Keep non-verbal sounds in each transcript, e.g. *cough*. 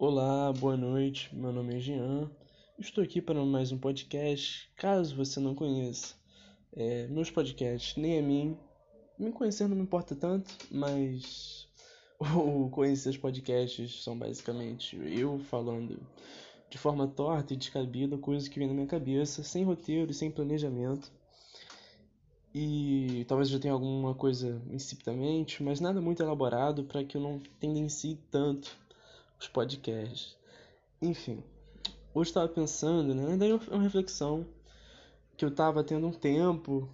Olá, boa noite. Meu nome é Jean. Estou aqui para mais um podcast. Caso você não conheça é, meus podcasts, nem a mim, me conhecer não me importa tanto, mas *laughs* o conhecer os podcasts são basicamente eu falando de forma torta e descabida coisas que vêm na minha cabeça, sem roteiro sem planejamento. E talvez já tenha alguma coisa insipidamente, mas nada muito elaborado para que eu não tendencie tanto os podcasts. Enfim, hoje estava pensando, né? Daí uma reflexão que eu estava tendo um tempo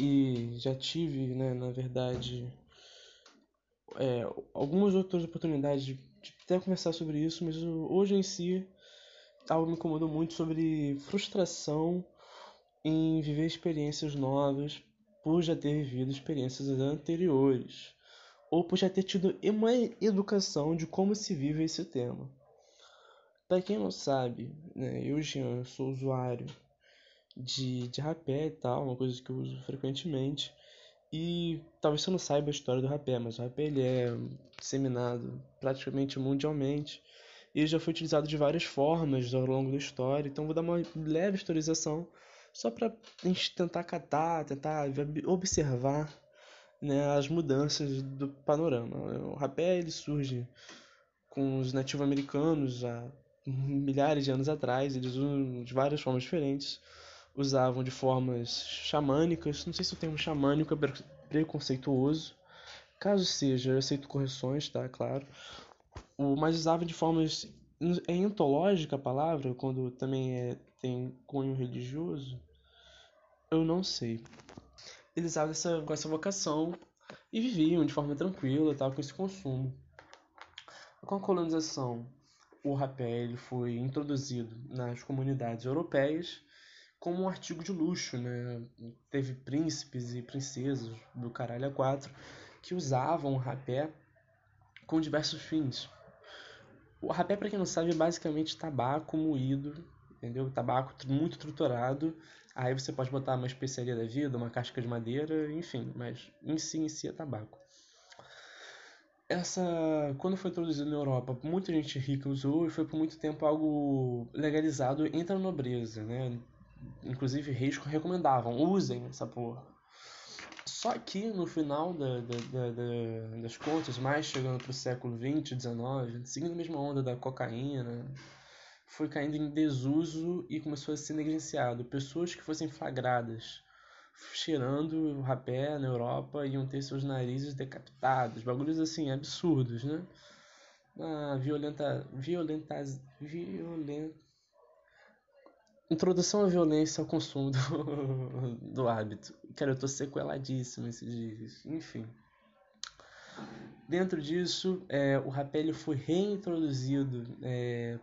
e já tive, né, na verdade, é, algumas outras oportunidades de, de até conversar sobre isso, mas hoje em si algo me incomodou muito sobre frustração em viver experiências novas por já ter vivido experiências anteriores ou por já ter tido uma educação de como se vive esse tema. Para quem não sabe, né, eu, Jean, sou usuário de, de rapé e tal, uma coisa que eu uso frequentemente. E talvez você não saiba a história do rapé, mas o rapé ele é disseminado praticamente mundialmente e já foi utilizado de várias formas ao longo da história. Então vou dar uma leve historização só para a gente tentar catar, tentar observar né, as mudanças do panorama. O rapé ele surge com os nativos-americanos há milhares de anos atrás, eles usam de várias formas diferentes, usavam de formas xamânicas, não sei se o termo xamânico é preconceituoso, caso seja, eu aceito correções, tá, claro, o, mas usavam de formas, é entológica a palavra, quando também é, tem cunho religioso, eu não sei eles usavam essa, com essa vocação e viviam de forma tranquila tal, com esse consumo. Com a colonização, o rapé foi introduzido nas comunidades europeias como um artigo de luxo, né? Teve príncipes e princesas do caralho a quatro que usavam o rapé com diversos fins. O rapé, para quem não sabe, é basicamente tabaco moído, entendeu? Tabaco muito triturado Aí você pode botar uma especiaria da vida, uma casca de madeira, enfim, mas em si, em si é tabaco. Essa, quando foi introduzido na Europa, muita gente rica usou e foi por muito tempo algo legalizado entre a nobreza, né? Inclusive reis recomendavam, usem essa porra. Só que no final da, da, da, das contas, mais chegando para o século 20, 19, seguindo a mesma onda da cocaína, foi caindo em desuso e começou a ser negligenciado. Pessoas que fossem flagradas cheirando rapé na Europa iam ter seus narizes decapitados, bagulhos assim absurdos, né? Ah, violenta, violenta, violenta. Introdução à violência ao consumo do, *laughs* do hábito. Cara, eu tô sequeladíssimo esses dias. Enfim. Dentro disso, é, o rapé foi reintroduzido é,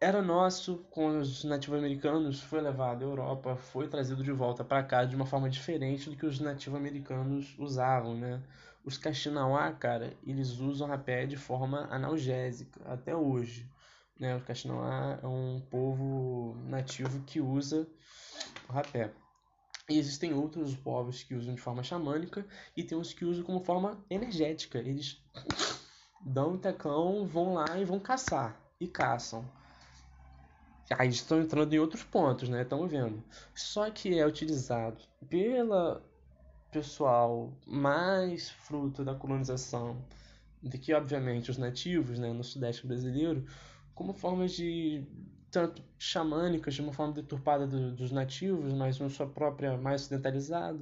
era nosso com os nativos-americanos, foi levado à Europa, foi trazido de volta para cá de uma forma diferente do que os nativos-americanos usavam, né? Os Kaxinawá, cara, eles usam rapé de forma analgésica até hoje, né? Os Kaxinawá é um povo nativo que usa o rapé. E existem outros povos que usam de forma xamânica e tem uns que usam como forma energética. Eles dão um tecão, vão lá e vão caçar e caçam. Aí estão entrando em outros pontos, né? Estamos vendo. Só que é utilizado pela pessoal mais fruto da colonização do que, obviamente, os nativos, né, no sudeste brasileiro, como formas de tanto xamânicas, de uma forma deturpada do, dos nativos, mas uma sua própria mais ocidentalizada.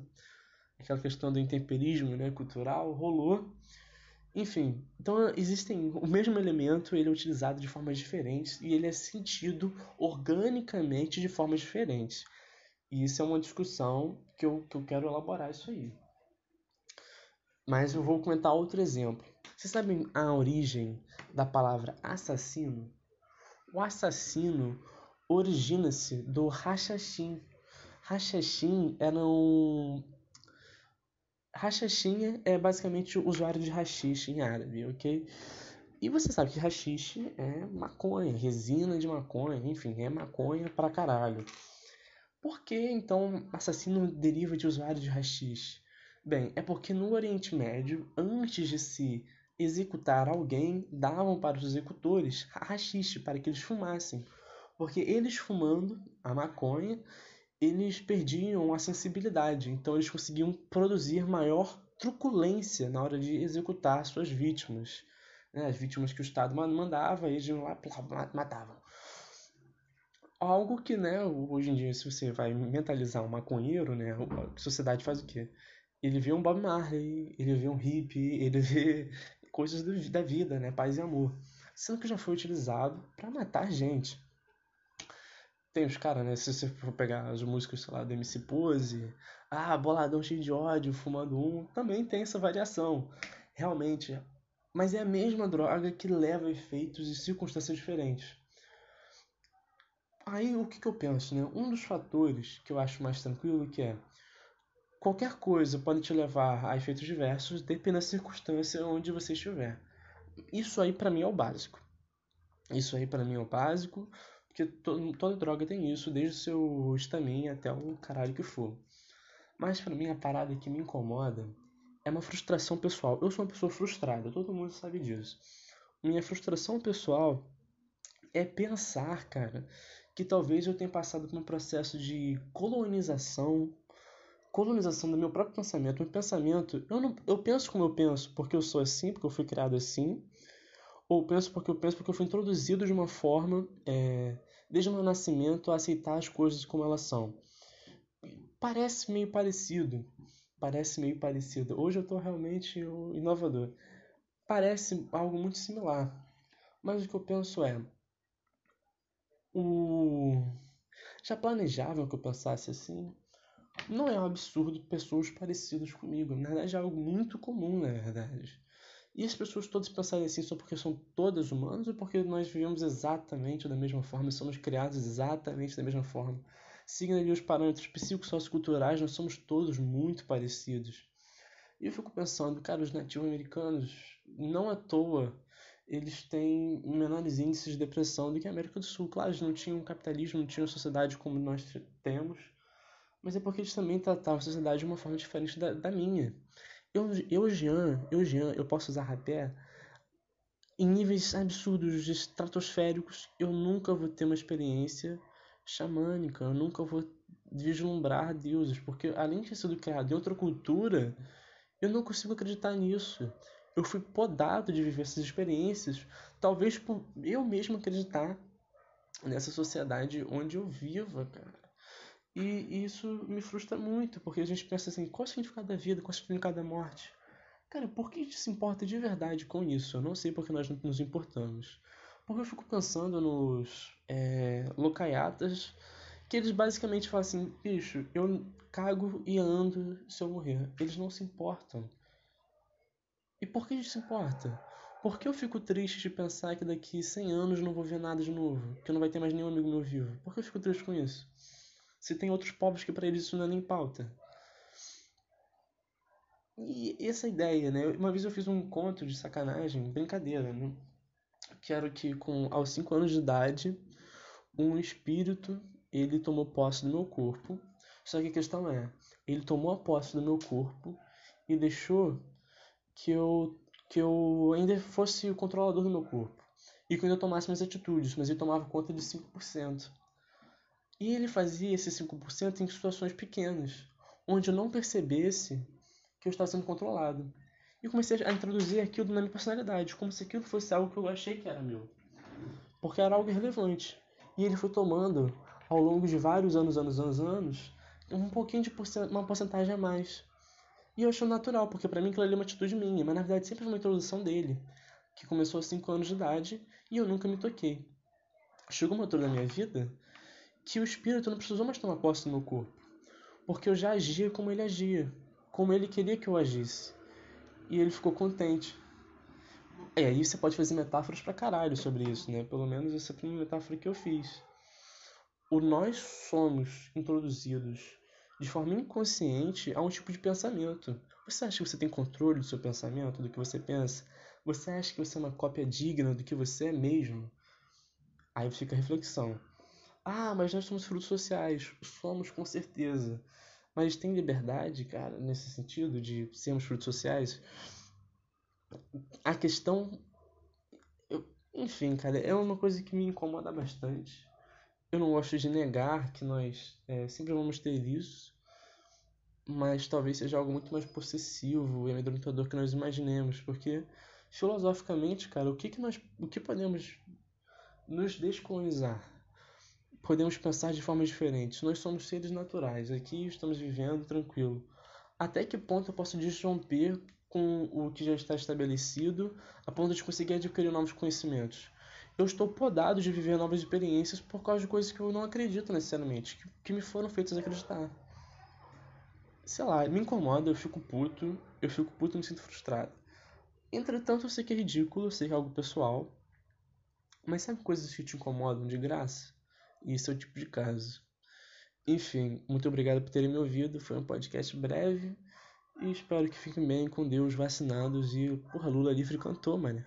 Aquela questão do intemperismo né, cultural rolou enfim, então existem o mesmo elemento, ele é utilizado de formas diferentes e ele é sentido organicamente de formas diferentes. E isso é uma discussão que eu, que eu quero elaborar isso aí. Mas eu vou comentar outro exemplo. Vocês sabem a origem da palavra assassino? O assassino origina-se do rachachim. Rachachim era um Rachachinha é basicamente o usuário de rachixe em árabe, ok? E você sabe que rachixe é maconha, resina de maconha, enfim, é maconha pra caralho. Por que então assassino deriva de usuário de rachixe? Bem, é porque no Oriente Médio, antes de se executar alguém, davam para os executores rachixe para que eles fumassem. Porque eles fumando a maconha, eles perdiam a sensibilidade. Então eles conseguiam produzir maior truculência na hora de executar suas vítimas. Né? As vítimas que o Estado mandava, eles iam lá matavam. Algo que, né, hoje em dia, se você vai mentalizar um maconheiro, né, a sociedade faz o quê? Ele vê um Bob Marley, ele vê um hippie, ele vê coisas da vida, né, paz e amor. Sendo que já foi utilizado para matar gente. Tem os caras, né, se você for pegar as músicas, sei lá, do MC Pose, ah, boladão cheio de ódio, fumando um, também tem essa variação. Realmente, mas é a mesma droga que leva a efeitos e circunstâncias diferentes. Aí o que, que eu penso, né? Um dos fatores que eu acho mais tranquilo que é qualquer coisa pode te levar a efeitos diversos, depende da circunstância onde você estiver. Isso aí para mim é o básico. Isso aí para mim é o básico, porque to toda droga tem isso, desde o seu estamin até o caralho que for. Mas para mim a parada que me incomoda é uma frustração pessoal. Eu sou uma pessoa frustrada, todo mundo sabe disso. Minha frustração pessoal é pensar, cara, que talvez eu tenha passado por um processo de colonização, colonização do meu próprio pensamento. Meu pensamento, eu não, eu penso como eu penso porque eu sou assim, porque eu fui criado assim, ou penso porque eu penso porque eu fui introduzido de uma forma, é, desde o meu nascimento, a aceitar as coisas como elas são. Parece meio parecido, parece meio parecido. Hoje eu estou realmente inovador. Parece algo muito similar, mas o que eu penso é o... Já planejavam que eu pensasse assim? Não é um absurdo pessoas parecidas comigo. Na verdade, é algo muito comum, na verdade. E as pessoas todas pensarem assim só porque são todas humanas ou porque nós vivemos exatamente da mesma forma, somos criados exatamente da mesma forma? Seguindo ali os parâmetros psicossocioculturais, nós somos todos muito parecidos. E eu fico pensando, cara, os nativos americanos, não à toa, eles têm menores índices de depressão do que a América do Sul. Claro, eles não tinham capitalismo, não tinham sociedade como nós temos, mas é porque eles também tratavam a sociedade de uma forma diferente da, da minha. Eu, eu, Jean, eu, Jean, eu posso usar rapé em níveis absurdos, estratosféricos. Eu nunca vou ter uma experiência xamânica, eu nunca vou vislumbrar deuses, porque além de ter sido criado em outra cultura, eu não consigo acreditar nisso eu fui podado de viver essas experiências, talvez por eu mesmo acreditar nessa sociedade onde eu vivo, cara. E, isso me frustra muito, porque a gente pensa assim, qual é o significado da vida, qual é o significado da morte? Cara, por que a gente se importa de verdade com isso? Eu não sei porque nós não nos importamos. Porque eu fico pensando nos é, locaiatas, que eles basicamente falam assim, bicho, eu cago e ando se eu morrer. Eles não se importam. E por que isso se importa? Por que eu fico triste de pensar que daqui 100 anos não vou ver nada de novo? Que não vai ter mais nenhum amigo meu vivo? Por que eu fico triste com isso? Se tem outros povos que para eles isso não é nem pauta. E essa ideia, né? Uma vez eu fiz um conto de sacanagem, brincadeira, né? Que era que com aos 5 anos de idade, um espírito, ele tomou posse do meu corpo. Só que a questão é, ele tomou a posse do meu corpo e deixou que eu, que eu ainda fosse o controlador do meu corpo. E que eu ainda tomasse minhas atitudes, mas ele tomava conta de 5%. E ele fazia esse 5% em situações pequenas, onde eu não percebesse que eu estava sendo controlado. E comecei a introduzir aquilo na minha personalidade, como se aquilo fosse algo que eu achei que era meu. Porque era algo irrelevante. E ele foi tomando, ao longo de vários anos, anos, anos, anos, um pouquinho de porcent uma porcentagem a mais. E eu acho natural, porque para mim aquilo ali é uma atitude minha, mas na verdade sempre foi uma introdução dele, que começou aos 5 anos de idade e eu nunca me toquei. Chegou uma altura da minha vida que o espírito não precisou mais tomar posse meu corpo, porque eu já agia como ele agia, como ele queria que eu agisse. E ele ficou contente. É, aí você pode fazer metáforas pra caralho sobre isso, né? Pelo menos essa foi uma metáfora que eu fiz. O nós somos introduzidos de forma inconsciente a um tipo de pensamento. Você acha que você tem controle do seu pensamento, do que você pensa? Você acha que você é uma cópia digna do que você é mesmo? Aí fica a reflexão. Ah, mas nós somos frutos sociais. Somos com certeza. Mas tem liberdade, cara, nesse sentido de sermos frutos sociais? a questão. Eu, enfim, cara, é uma coisa que me incomoda bastante. Eu não gosto de negar que nós é, sempre vamos ter isso, mas talvez seja algo muito mais possessivo e amedrontador que nós imaginemos, porque filosoficamente, cara, o que, que nós, o que podemos nos descolonizar? Podemos pensar de formas diferentes. Nós somos seres naturais, aqui estamos vivendo tranquilo. Até que ponto eu posso desromper com o que já está estabelecido a ponto de conseguir adquirir novos conhecimentos? eu estou podado de viver novas experiências por causa de coisas que eu não acredito necessariamente, que, que me foram feitas acreditar. Sei lá, me incomoda, eu fico puto, eu fico puto e me sinto frustrado. Entretanto, eu sei que é ridículo, eu sei que é algo pessoal, mas sabe coisas que te incomodam de graça? Esse é o tipo de caso. Enfim, muito obrigado por terem me ouvido. Foi um podcast breve. E espero que fiquem bem com Deus, vacinados. E, porra, Lula livre cantou, mano.